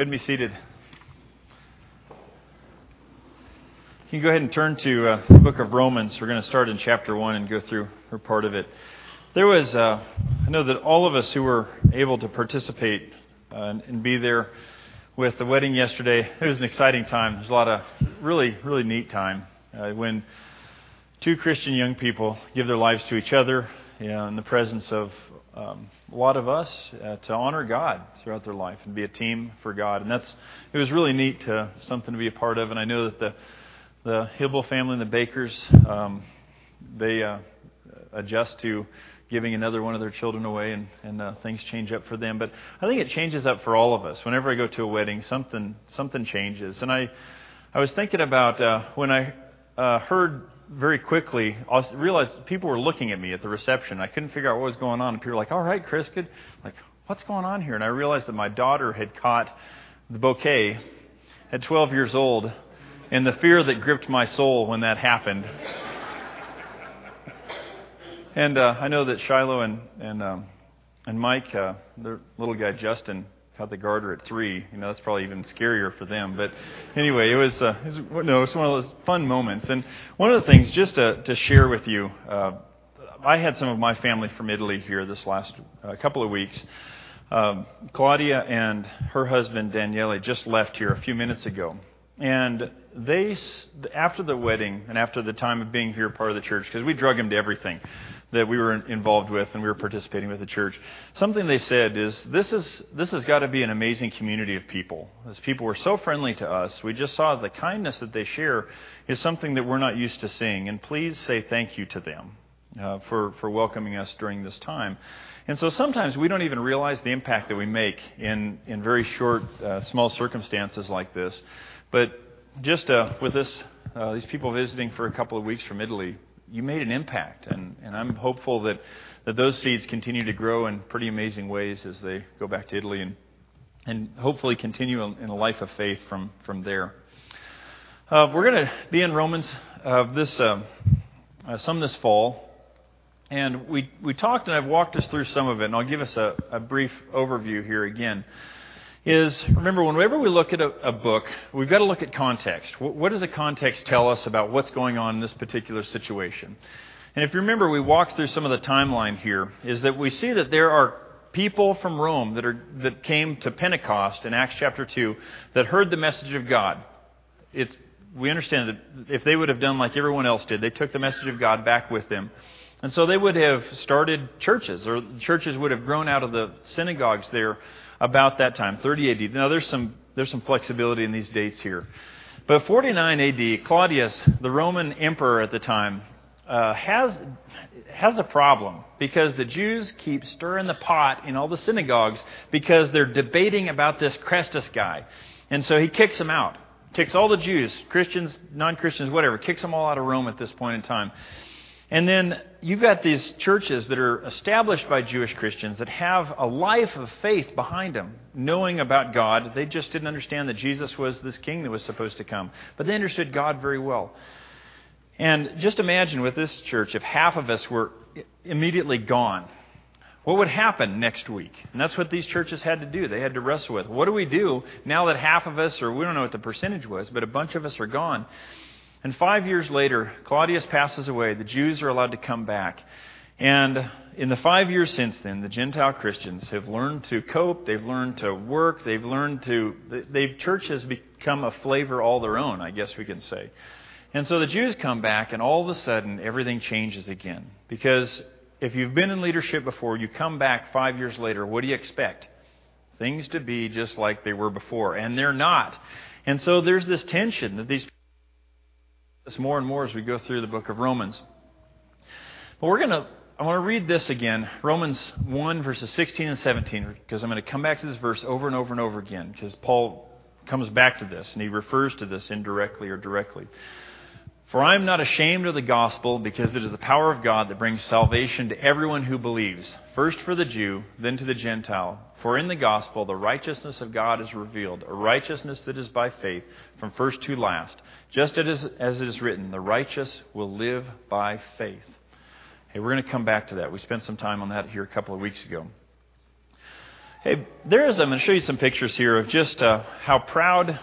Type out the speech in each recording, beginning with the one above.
Good to be seated. You can go ahead and turn to uh, the book of Romans. We're going to start in chapter 1 and go through a part of it. There was, uh, I know that all of us who were able to participate uh, and be there with the wedding yesterday, it was an exciting time. There's a lot of really, really neat time uh, when two Christian young people give their lives to each other you know, in the presence of um, a lot of us uh, to honor God throughout their life and be a team for God. And that's it was really neat to something to be a part of. And I know that the the Hibble family and the Bakers um, they uh, adjust to giving another one of their children away, and, and uh, things change up for them. But I think it changes up for all of us. Whenever I go to a wedding, something something changes. And I I was thinking about uh, when I uh, heard very quickly, I realized people were looking at me at the reception. I couldn't figure out what was going on. And people were like, all right, Chris, good. Like, what's going on here? And I realized that my daughter had caught the bouquet at 12 years old and the fear that gripped my soul when that happened. and uh, I know that Shiloh and, and, um, and Mike, uh, their little guy Justin, caught the garter at three. You know, that's probably even scarier for them. But anyway, it was, uh, it was no, it was one of those fun moments. And one of the things, just to, to share with you, uh, I had some of my family from Italy here this last uh, couple of weeks. Um, Claudia and her husband Daniele just left here a few minutes ago, and they, after the wedding and after the time of being here part of the church, because we drug them to everything that we were involved with and we were participating with the church. Something they said is this is this has got to be an amazing community of people. As people were so friendly to us, we just saw the kindness that they share is something that we're not used to seeing. And please say thank you to them uh, for for welcoming us during this time. And so sometimes we don't even realize the impact that we make in in very short, uh, small circumstances like this. But just uh, with this, uh, these people visiting for a couple of weeks from Italy, you made an impact, and, and I'm hopeful that, that those seeds continue to grow in pretty amazing ways as they go back to Italy and, and hopefully continue in a life of faith from, from there. Uh, we're going to be in Romans uh, this uh, uh, some this fall, and we we talked, and I've walked us through some of it, and I'll give us a, a brief overview here again is remember, whenever we look at a, a book, we've got to look at context. What, what, does the context tell us about what's going on in this particular situation? And if you remember, we walked through some of the timeline here, is that we see that there are people from Rome that, are, that came to Pentecost in Acts chapter 2 that heard the message of God. It's, we understand that if they would have done like everyone else did, they took the message of God back with them. And so they would have started churches, or churches would have grown out of the synagogues there about that time, 30 AD. Now, there's some, there's some flexibility in these dates here. But 49 AD, Claudius, the Roman emperor at the time, uh, has, has a problem because the Jews keep stirring the pot in all the synagogues because they're debating about this Chrestus guy. And so he kicks them out. Kicks all the Jews, Christians, non Christians, whatever, kicks them all out of Rome at this point in time. And then you've got these churches that are established by Jewish Christians that have a life of faith behind them, knowing about God. They just didn't understand that Jesus was this king that was supposed to come. But they understood God very well. And just imagine with this church, if half of us were immediately gone, what would happen next week? And that's what these churches had to do. They had to wrestle with. What do we do now that half of us, or we don't know what the percentage was, but a bunch of us are gone? And five years later, Claudius passes away. The Jews are allowed to come back. And in the five years since then, the Gentile Christians have learned to cope. They've learned to work. They've learned to. They've church has become a flavor all their own, I guess we can say. And so the Jews come back, and all of a sudden, everything changes again. Because if you've been in leadership before, you come back five years later, what do you expect? Things to be just like they were before, and they're not. And so there's this tension that these this more and more as we go through the book of Romans. But we're going to, I want to read this again, Romans 1, verses 16 and 17, because I'm going to come back to this verse over and over and over again, because Paul comes back to this and he refers to this indirectly or directly. For I am not ashamed of the gospel, because it is the power of God that brings salvation to everyone who believes, first for the Jew, then to the Gentile. For in the gospel, the righteousness of God is revealed, a righteousness that is by faith, from first to last. Just as, it is written, the righteous will live by faith. Hey, we're going to come back to that. We spent some time on that here a couple of weeks ago. Hey, there is, I'm going to show you some pictures here of just uh, how proud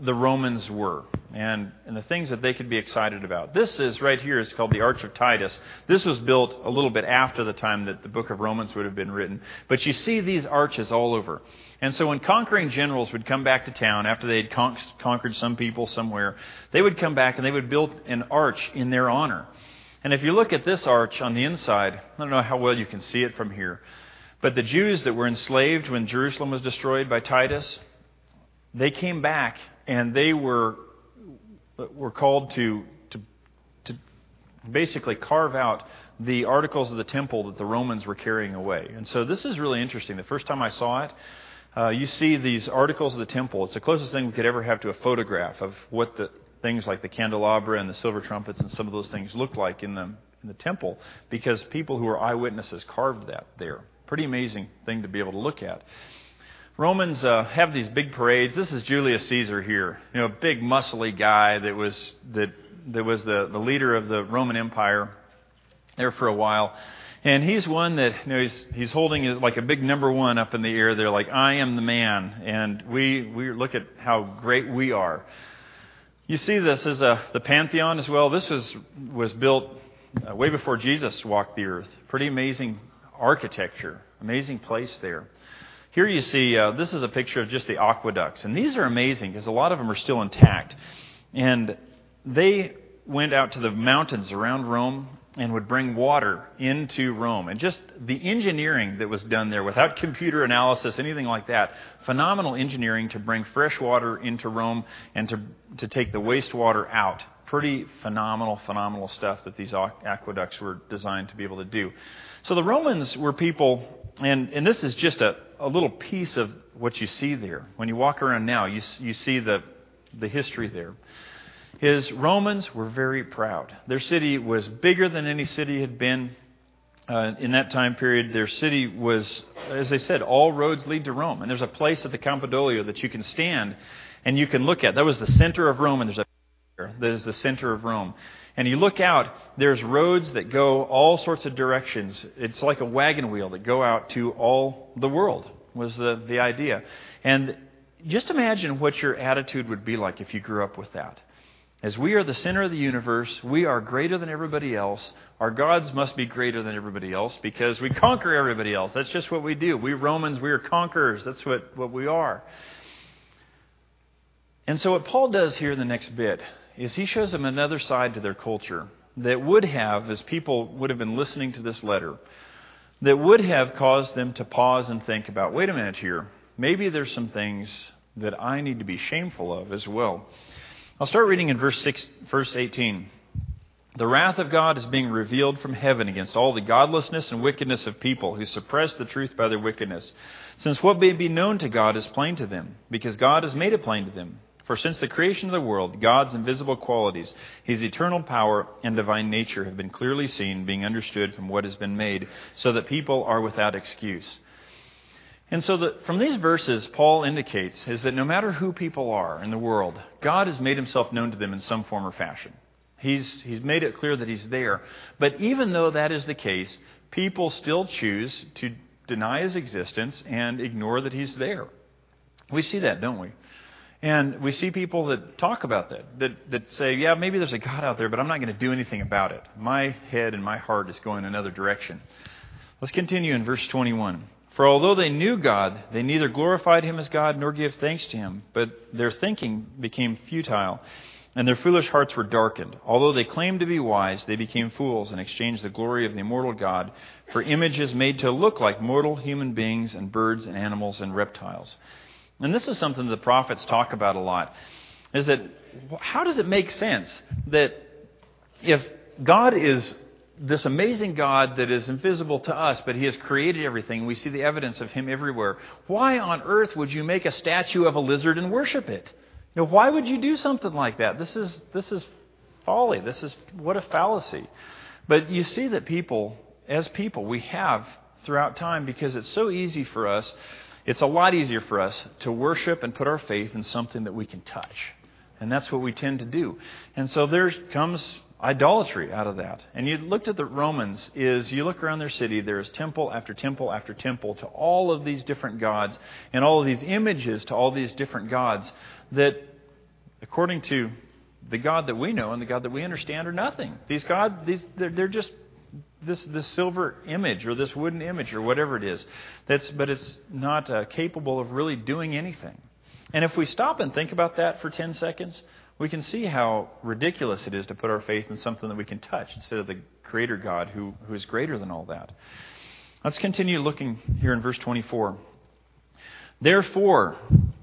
the Romans were and, and the things that they could be excited about. This is right here, it's called the Arch of Titus. This was built a little bit after the time that the book of Romans would have been written. But you see these arches all over. And so when conquering generals would come back to town after they had con- conquered some people somewhere, they would come back and they would build an arch in their honor. And if you look at this arch on the inside, I don't know how well you can see it from here, but the Jews that were enslaved when Jerusalem was destroyed by Titus, they came back and they were, were called to, to, to basically carve out the articles of the temple that the Romans were carrying away. And so this is really interesting. The first time I saw it, uh, you see these articles of the temple. It's the closest thing we could ever have to a photograph of what the things like the candelabra and the silver trumpets and some of those things looked like in the, in the temple because people who were eyewitnesses carved that there. Pretty amazing thing to be able to look at. Romans uh, have these big parades. This is Julius Caesar here, you know, a big muscly guy that was that that was the, the leader of the Roman Empire there for a while. And he's one that you know he's he's holding like a big number one up in the air. They're like, I am the man, and we we look at how great we are. You see this as a the Pantheon as well. This was was built uh, way before Jesus walked the earth. Pretty amazing architecture. Amazing place there. Here you see, uh, this is a picture of just the aqueducts. And these are amazing because a lot of them are still intact. And they went out to the mountains around Rome and would bring water into Rome. And just the engineering that was done there without computer analysis, anything like that, phenomenal engineering to bring fresh water into Rome and to, to take the wastewater out. Pretty phenomenal, phenomenal stuff that these aqueducts were designed to be able to do. So the Romans were people, and, and this is just a, a little piece of what you see there. When you walk around now, you, you see the, the history there. His Romans were very proud. Their city was bigger than any city had been uh, in that time period. Their city was, as they said, all roads lead to Rome. And there's a place at the Campidoglio that you can stand and you can look at. That was the center of Rome, and there's a that is the center of Rome. And you look out, there's roads that go all sorts of directions. It's like a wagon wheel that go out to all the world, was the, the idea. And just imagine what your attitude would be like if you grew up with that. As we are the center of the universe, we are greater than everybody else. Our gods must be greater than everybody else because we conquer everybody else. That's just what we do. We Romans, we are conquerors. That's what, what we are. And so, what Paul does here in the next bit is he shows them another side to their culture that would have, as people would have been listening to this letter, that would have caused them to pause and think about wait a minute here, maybe there's some things that I need to be shameful of as well. I'll start reading in verse, 6, verse 18. The wrath of God is being revealed from heaven against all the godlessness and wickedness of people who suppress the truth by their wickedness. Since what may be known to God is plain to them, because God has made it plain to them. For since the creation of the world, God's invisible qualities, his eternal power and divine nature have been clearly seen, being understood from what has been made, so that people are without excuse. And so, the, from these verses, Paul indicates is that no matter who people are in the world, God has made himself known to them in some form or fashion. He's, he's made it clear that he's there. But even though that is the case, people still choose to deny his existence and ignore that he's there. We see that, don't we? And we see people that talk about that, that, that say, yeah, maybe there's a God out there, but I'm not going to do anything about it. My head and my heart is going another direction. Let's continue in verse 21. For although they knew God, they neither glorified him as God nor gave thanks to him, but their thinking became futile, and their foolish hearts were darkened. Although they claimed to be wise, they became fools and exchanged the glory of the immortal God for images made to look like mortal human beings and birds and animals and reptiles. And this is something the prophets talk about a lot is that how does it make sense that if God is this amazing God that is invisible to us, but He has created everything, we see the evidence of Him everywhere, why on earth would you make a statue of a lizard and worship it? You know, why would you do something like that? This is, this is folly. This is what a fallacy. But you see that people, as people, we have throughout time because it's so easy for us it's a lot easier for us to worship and put our faith in something that we can touch. And that's what we tend to do. And so there comes idolatry out of that. And you looked at the Romans is you look around their city, there is temple after temple after temple to all of these different gods and all of these images to all these different gods that according to the God that we know and the God that we understand are nothing. These gods, these, they're, they're just this, this silver image or this wooden image or whatever it is. That's, but it's not uh, capable of really doing anything. And if we stop and think about that for 10 seconds, we can see how ridiculous it is to put our faith in something that we can touch instead of the Creator God who, who is greater than all that. Let's continue looking here in verse 24. Therefore,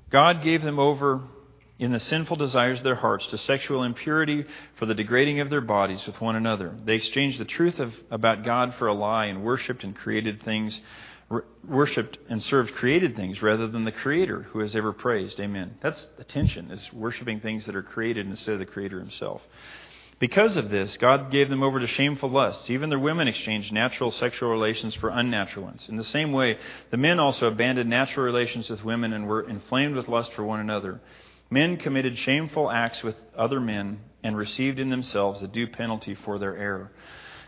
God gave them over in the sinful desires of their hearts to sexual impurity for the degrading of their bodies with one another. They exchanged the truth of, about God for a lie and worshipped and created things worshipped and served created things rather than the creator who is ever praised. Amen. That's the tension, is worshiping things that are created instead of the creator himself. Because of this, God gave them over to shameful lusts. Even their women exchanged natural sexual relations for unnatural ones. In the same way, the men also abandoned natural relations with women and were inflamed with lust for one another. Men committed shameful acts with other men and received in themselves the due penalty for their error.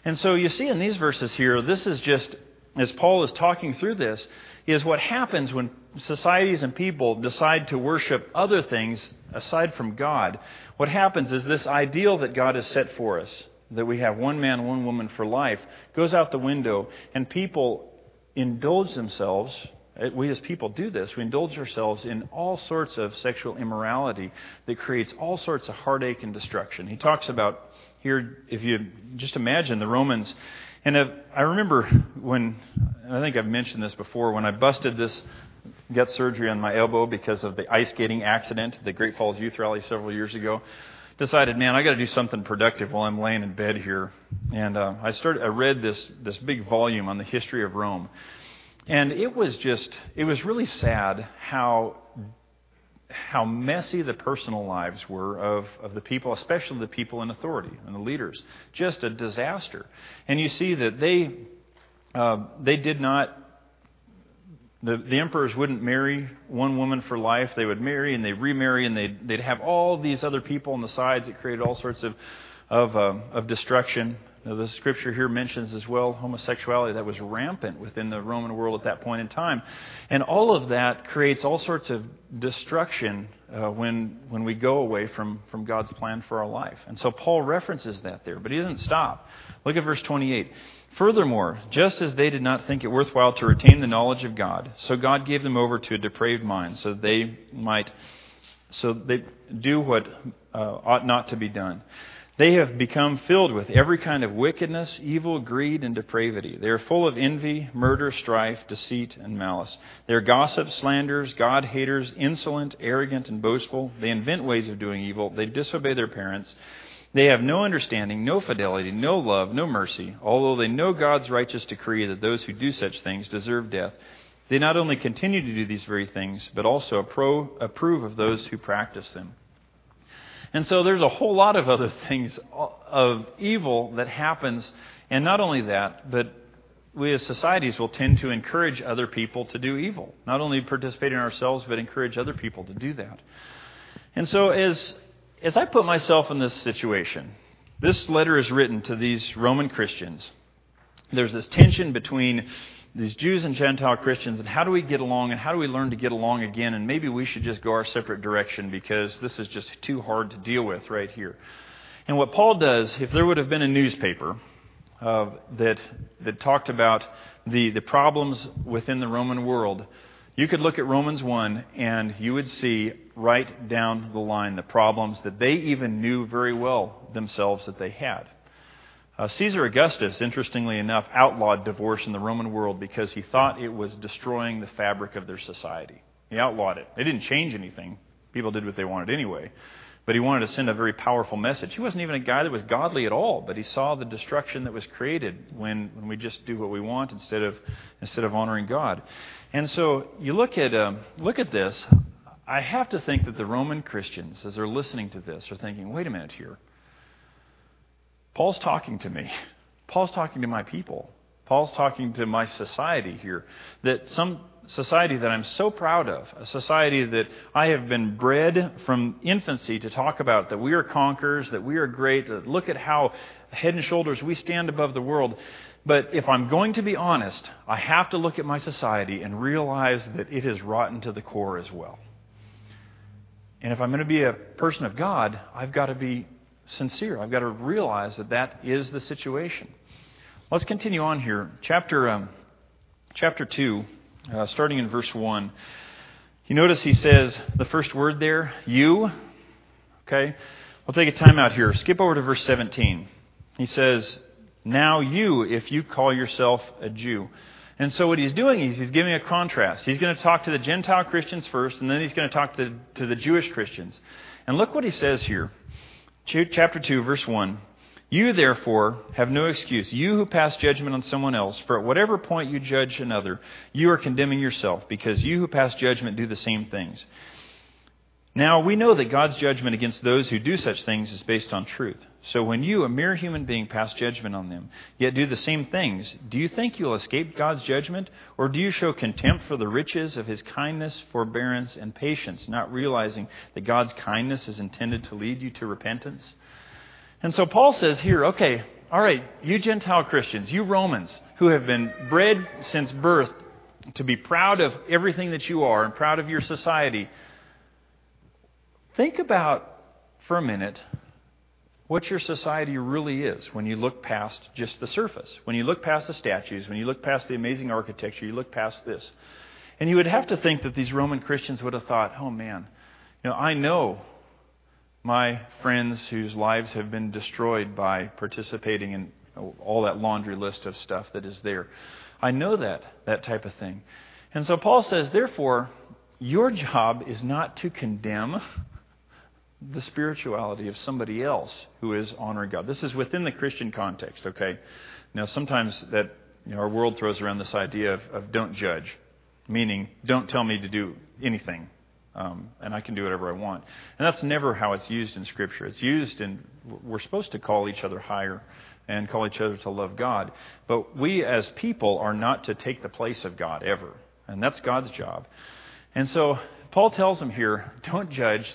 And so you see in these verses here, this is just as Paul is talking through this, is what happens when societies and people decide to worship other things aside from God. What happens is this ideal that God has set for us, that we have one man, one woman for life, goes out the window, and people indulge themselves. Uh, we as people do this. We indulge ourselves in all sorts of sexual immorality that creates all sorts of heartache and destruction. He talks about here, if you just imagine the Romans and I remember when, I think I've mentioned this before, when I busted this gut surgery on my elbow because of the ice skating accident the Great Falls Youth Rally several years ago, decided, man, I got to do something productive while I'm laying in bed here. And uh, I started, I read this this big volume on the history of Rome, and it was just, it was really sad how how messy the personal lives were of, of the people, especially the people in authority and the leaders. Just a disaster. And you see that they, uh, they did not, the, the emperors wouldn't marry one woman for life. They would marry and they'd remarry and they'd, they'd have all these other people on the sides that created all sorts of, of, uh, of destruction. Now, the scripture here mentions as well homosexuality that was rampant within the Roman world at that point in time. And all of that creates all sorts of destruction uh, when, when we go away from, from God's plan for our life. And so Paul references that there, but he doesn't stop. Look at verse 28. Furthermore, just as they did not think it worthwhile to retain the knowledge of God, so God gave them over to a depraved mind, so they might so they do what uh, ought not to be done. They have become filled with every kind of wickedness, evil, greed, and depravity. They are full of envy, murder, strife, deceit, and malice. They are gossips, slanderers, God haters, insolent, arrogant, and boastful. They invent ways of doing evil. They disobey their parents. They have no understanding, no fidelity, no love, no mercy. Although they know God's righteous decree that those who do such things deserve death, they not only continue to do these very things, but also approve of those who practice them. And so there's a whole lot of other things of evil that happens. And not only that, but we as societies will tend to encourage other people to do evil. Not only participate in ourselves, but encourage other people to do that. And so as, as I put myself in this situation, this letter is written to these Roman Christians. There's this tension between these Jews and Gentile Christians, and how do we get along, and how do we learn to get along again? And maybe we should just go our separate direction because this is just too hard to deal with right here. And what Paul does, if there would have been a newspaper uh, that that talked about the the problems within the Roman world, you could look at Romans one and you would see right down the line the problems that they even knew very well themselves that they had. Uh, Caesar Augustus, interestingly enough, outlawed divorce in the Roman world because he thought it was destroying the fabric of their society. He outlawed it. It didn't change anything. People did what they wanted anyway. But he wanted to send a very powerful message. He wasn't even a guy that was godly at all, but he saw the destruction that was created when, when we just do what we want instead of, instead of honoring God. And so you look at, um, look at this. I have to think that the Roman Christians, as they're listening to this, are thinking, wait a minute here. Paul's talking to me. Paul's talking to my people. Paul's talking to my society here. That some society that I'm so proud of, a society that I have been bred from infancy to talk about, that we are conquerors, that we are great, that look at how head and shoulders we stand above the world. But if I'm going to be honest, I have to look at my society and realize that it is rotten to the core as well. And if I'm going to be a person of God, I've got to be sincere. I've got to realize that that is the situation. Let's continue on here. Chapter, um, chapter 2, uh, starting in verse 1. You notice he says the first word there, you. Okay? We'll take a time out here. Skip over to verse 17. He says, Now you, if you call yourself a Jew. And so what he's doing is he's giving a contrast. He's going to talk to the Gentile Christians first, and then he's going to talk to, to the Jewish Christians. And look what he says here. Chapter 2, verse 1. You, therefore, have no excuse, you who pass judgment on someone else, for at whatever point you judge another, you are condemning yourself, because you who pass judgment do the same things. Now, we know that God's judgment against those who do such things is based on truth. So when you, a mere human being, pass judgment on them, yet do the same things, do you think you'll escape God's judgment? Or do you show contempt for the riches of his kindness, forbearance, and patience, not realizing that God's kindness is intended to lead you to repentance? And so Paul says here, okay, all right, you Gentile Christians, you Romans, who have been bred since birth to be proud of everything that you are and proud of your society, think about for a minute what your society really is when you look past just the surface. When you look past the statues, when you look past the amazing architecture, you look past this. And you would have to think that these Roman Christians would have thought, oh man, you know, I know my friends whose lives have been destroyed by participating in all that laundry list of stuff that is there. I know that, that type of thing. And so Paul says, therefore, your job is not to condemn the spirituality of somebody else who is honoring God. This is within the Christian context, okay? Now, sometimes that you know, our world throws around this idea of, of don't judge, meaning don't tell me to do anything um, and I can do whatever I want. And that's never how it's used in Scripture. It's used in, we're supposed to call each other higher and call each other to love God. But we as people are not to take the place of God ever. And that's God's job. And so Paul tells them here don't judge,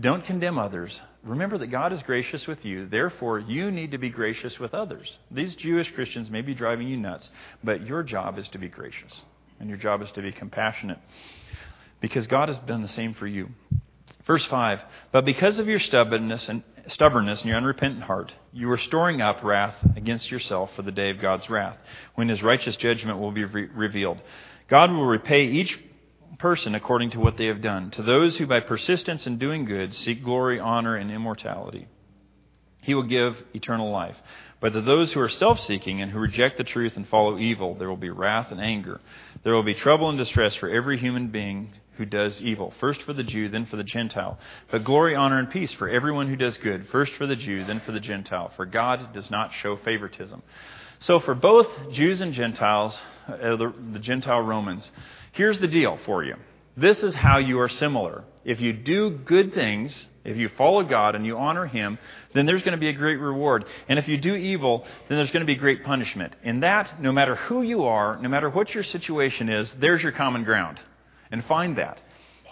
don't condemn others. Remember that God is gracious with you. Therefore, you need to be gracious with others. These Jewish Christians may be driving you nuts, but your job is to be gracious. And your job is to be compassionate because God has done the same for you. Verse 5 But because of your stubbornness and stubbornness and your unrepentant heart, you are storing up wrath against yourself for the day of God's wrath, when his righteous judgment will be re- revealed. God will repay each person according to what they have done, to those who by persistence in doing good seek glory, honor, and immortality. He will give eternal life. But to those who are self seeking and who reject the truth and follow evil, there will be wrath and anger. There will be trouble and distress for every human being who does evil. First for the Jew, then for the Gentile. But glory, honor, and peace for everyone who does good. First for the Jew, then for the Gentile. For God does not show favoritism. So for both Jews and Gentiles, uh, the, the Gentile Romans, here's the deal for you. This is how you are similar. If you do good things, if you follow God and you honor Him, then there's going to be a great reward. And if you do evil, then there's going to be great punishment. In that, no matter who you are, no matter what your situation is, there's your common ground and find that.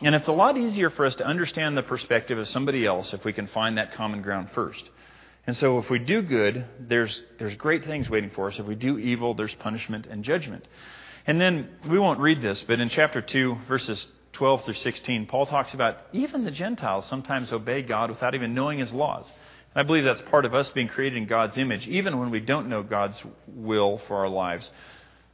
And it's a lot easier for us to understand the perspective of somebody else if we can find that common ground first. And so if we do good, there's, there's great things waiting for us. If we do evil, there's punishment and judgment. And then we won't read this, but in chapter 2, verses 12 through 16, Paul talks about even the Gentiles sometimes obey God without even knowing his laws. And I believe that's part of us being created in God's image, even when we don't know God's will for our lives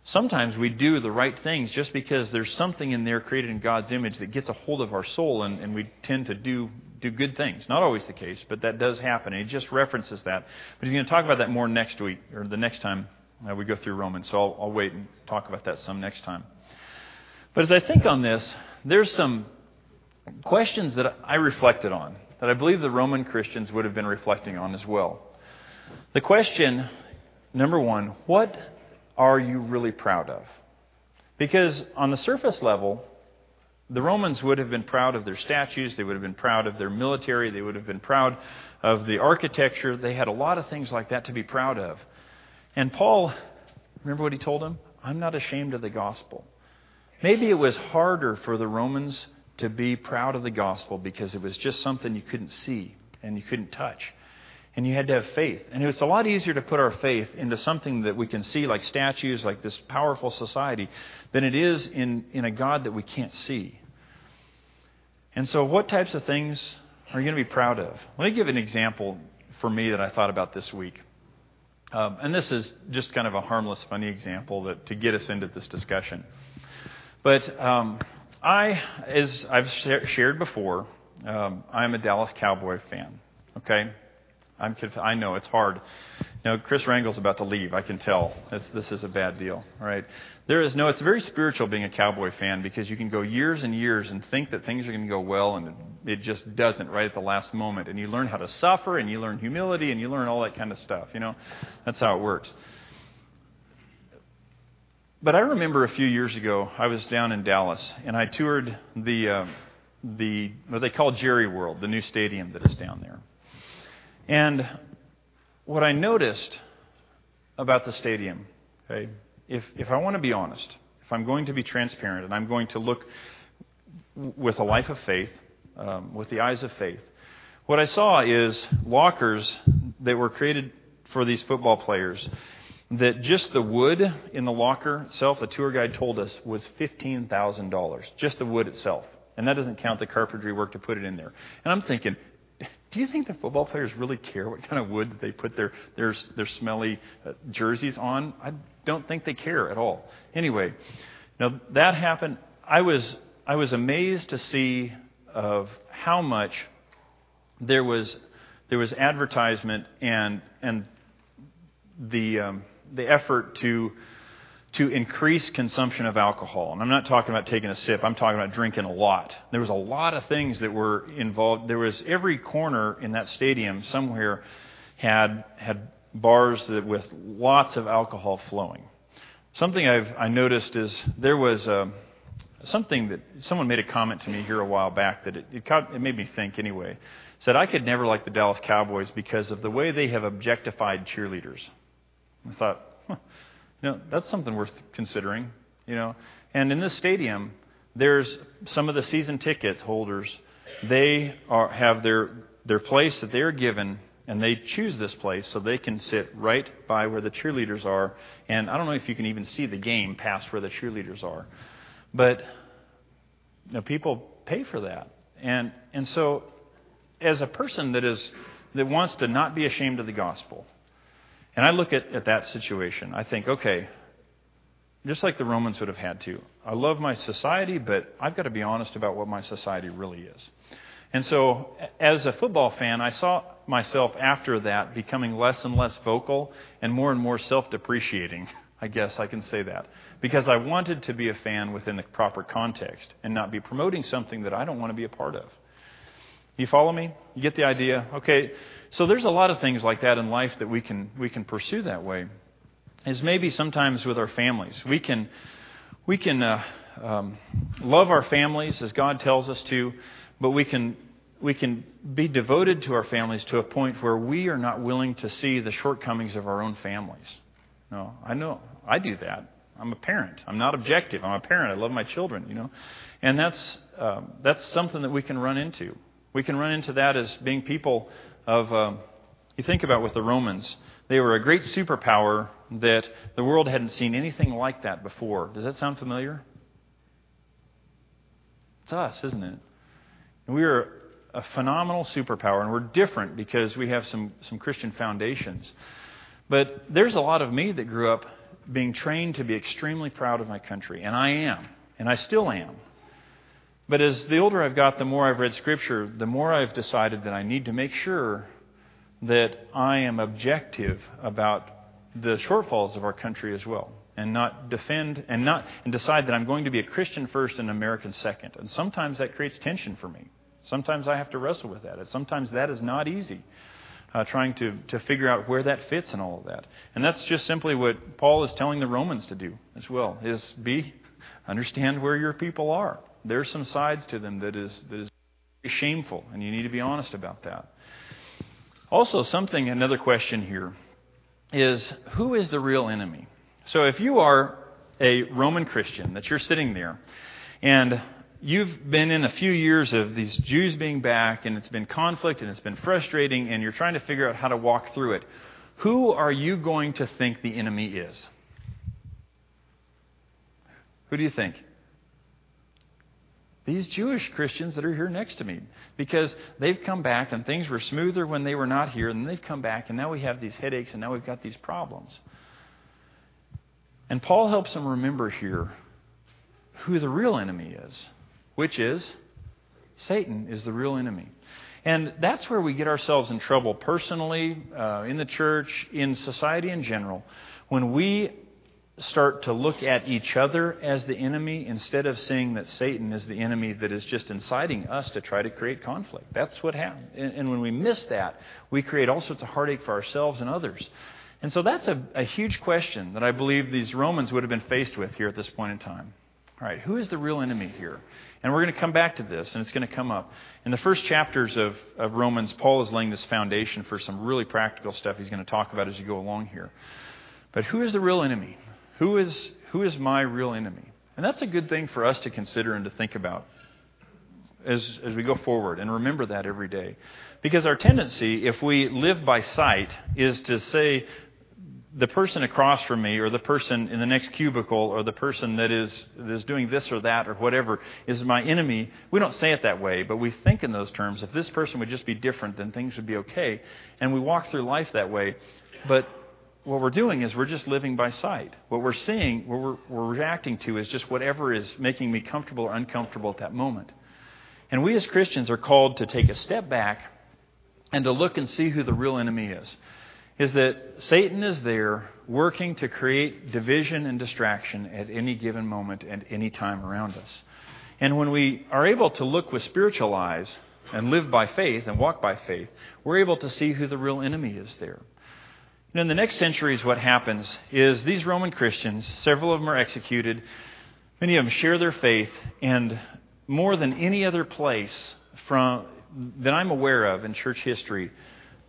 sometimes we do the right things just because there's something in there created in God's image that gets a hold of our soul, and, and we tend to do, do good things. Not always the case, but that does happen. And he just references that. But he's going to talk about that more next week, or the next time uh, we go through Romans. So I'll, I'll wait and talk about that some next time. But as I think on this, there's some questions that I reflected on that I believe the Roman Christians would have been reflecting on as well. The question, number one, what are you really proud of? Because on the surface level, the Romans would have been proud of their statues, they would have been proud of their military, they would have been proud of the architecture. They had a lot of things like that to be proud of. And Paul, remember what he told them? I'm not ashamed of the gospel. Maybe it was harder for the Romans to be proud of the gospel because it was just something you couldn't see and you couldn't touch. And you had to have faith. And it's a lot easier to put our faith into something that we can see, like statues, like this powerful society, than it is in, in a God that we can't see. And so, what types of things are you going to be proud of? Let me give an example for me that I thought about this week. Um, and this is just kind of a harmless, funny example that, to get us into this discussion. But um, I, as I've shared before, um, I'm a Dallas Cowboy fan. Okay, I'm conf- I know it's hard. You know, Chris Rangel's about to leave. I can tell. It's, this is a bad deal. right? There is no. It's very spiritual being a Cowboy fan because you can go years and years and think that things are going to go well, and it just doesn't right at the last moment. And you learn how to suffer, and you learn humility, and you learn all that kind of stuff. You know, that's how it works. But I remember a few years ago, I was down in Dallas, and I toured the uh, the what they call Jerry World, the new stadium that is down there. And what I noticed about the stadium, okay, if if I want to be honest, if I'm going to be transparent, and I'm going to look with a life of faith, um, with the eyes of faith, what I saw is lockers that were created for these football players that just the wood in the locker itself, the tour guide told us, was $15,000. Just the wood itself. And that doesn't count the carpentry work to put it in there. And I'm thinking, do you think the football players really care what kind of wood they put their, their, their smelly uh, jerseys on? I don't think they care at all. Anyway, now that happened. I was, I was amazed to see of how much there was, there was advertisement and, and the, um, the effort to to increase consumption of alcohol. And I'm not talking about taking a sip, I'm talking about drinking a lot. There was a lot of things that were involved. There was every corner in that stadium somewhere had had bars that, with lots of alcohol flowing. Something I've I noticed is there was a, uh, something that someone made a comment to me here a while back that it, it, caught, it made me think anyway. Said I could never like the Dallas Cowboys because of the way they have objectified cheerleaders. I thought, huh, you know, that's something worth considering. You know, and in this stadium, there's some of the season ticket holders. They are, have their their place that they are given, and they choose this place so they can sit right by where the cheerleaders are. And I don't know if you can even see the game past where the cheerleaders are, but you know, people pay for that. And and so, as a person that is that wants to not be ashamed of the gospel, and I look at, at that situation. I think, okay, just like the Romans would have had to. I love my society, but I've got to be honest about what my society really is. And so, as a football fan, I saw myself after that becoming less and less vocal and more and more self depreciating. I guess I can say that. Because I wanted to be a fan within the proper context and not be promoting something that I don't want to be a part of. You follow me? You get the idea? Okay, so there's a lot of things like that in life that we can we can pursue that way. Is maybe sometimes with our families we can we can uh, um, love our families as God tells us to, but we can we can be devoted to our families to a point where we are not willing to see the shortcomings of our own families. No, I know I do that. I'm a parent. I'm not objective. I'm a parent. I love my children. You know, and that's um, that's something that we can run into. We can run into that as being people of, um, you think about with the Romans, they were a great superpower that the world hadn't seen anything like that before. Does that sound familiar? It's us, isn't it? We are a phenomenal superpower, and we're different because we have some, some Christian foundations. But there's a lot of me that grew up being trained to be extremely proud of my country, and I am, and I still am. But as the older I've got, the more I've read Scripture, the more I've decided that I need to make sure that I am objective about the shortfalls of our country as well and not defend and not and decide that I'm going to be a Christian first and an American second. And sometimes that creates tension for me. Sometimes I have to wrestle with that. Sometimes that is not easy. Uh, trying to, to figure out where that fits and all of that. And that's just simply what Paul is telling the Romans to do as well, is be understand where your people are there's some sides to them that is, that is shameful, and you need to be honest about that. Also, something, another question here is who is the real enemy? So if you are a Roman Christian, that you're sitting there, and you've been in a few years of these Jews being back, and it's been conflict, and it's been frustrating, and you're trying to figure out how to walk through it, who are you going to think the enemy is? Who do you think? These Jewish Christians that are here next to me. Because they've come back and things were smoother when they were not here, and they've come back, and now we have these headaches, and now we've got these problems. And Paul helps them remember here who the real enemy is, which is Satan is the real enemy. And that's where we get ourselves in trouble personally, uh, in the church, in society in general, when we start to look at each other as the enemy instead of seeing that Satan is the enemy that is just inciting us to try to create conflict. That's what happens. And, when we miss that, we create all sorts of heartache for ourselves and others. And so that's a, a huge question that I believe these Romans would have been faced with here at this point in time. All right, who is the real enemy here? And we're going to come back to this, and it's going to come up. In the first chapters of, of Romans, Paul is laying this foundation for some really practical stuff he's going to talk about as you go along here. But who is the real enemy? Who is, who is my real enemy? And that's a good thing for us to consider and to think about as, as we go forward and remember that every day. Because our tendency, if we live by sight, is to say, the person across from me or the person in the next cubicle or the person that is, that is doing this or that or whatever is my enemy. We don't say it that way, but we think in those terms. If this person would just be different, then things would be okay. And we walk through life that way. But what we're doing is we're just living by sight. What we're seeing, what we're, we're reacting to is just whatever is making me comfortable or uncomfortable at that moment. And we as Christians are called to take a step back and to look and see who the real enemy is. Is that Satan is there working to create division and distraction at any given moment and any time around us. And when we are able to look with spiritual eyes and live by faith and walk by faith, we're able to see who the real enemy is there. And in the next centuries, what happens is these Roman Christians, several of them are executed, many of them share their faith, and more than any other place from, that I'm aware of in church history,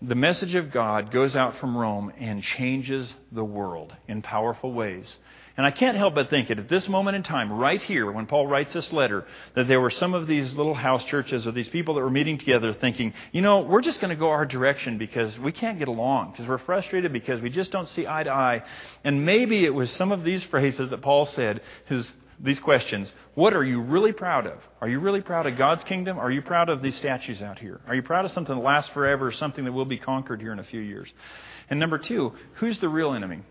the message of God goes out from Rome and changes the world in powerful ways. And I can't help but think that at this moment in time, right here, when Paul writes this letter, that there were some of these little house churches or these people that were meeting together thinking, you know, we're just going to go our direction because we can't get along, because we're frustrated, because we just don't see eye to eye. And maybe it was some of these phrases that Paul said, his, these questions. What are you really proud of? Are you really proud of God's kingdom? Are you proud of these statues out here? Are you proud of something that lasts forever or something that will be conquered here in a few years? And number two, who's the real enemy?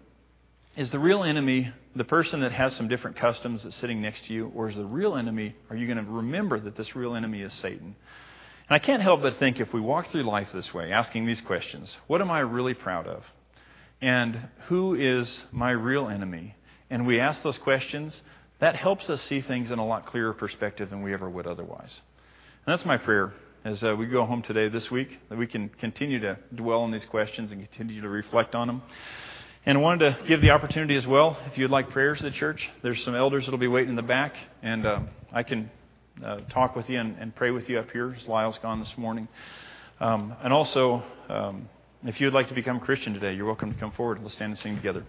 Is the real enemy the person that has some different customs that's sitting next to you, or is the real enemy, are you going to remember that this real enemy is Satan? And I can't help but think if we walk through life this way, asking these questions what am I really proud of? And who is my real enemy? And we ask those questions, that helps us see things in a lot clearer perspective than we ever would otherwise. And that's my prayer as uh, we go home today this week, that we can continue to dwell on these questions and continue to reflect on them. And I wanted to give the opportunity as well, if you'd like prayers at the church, there's some elders that will be waiting in the back, and um, I can uh, talk with you and, and, pray with you up here, as Lyle's gone this morning. Um, and also, um, if you would like to become a Christian today, you're welcome to come forward. And let's stand and sing together.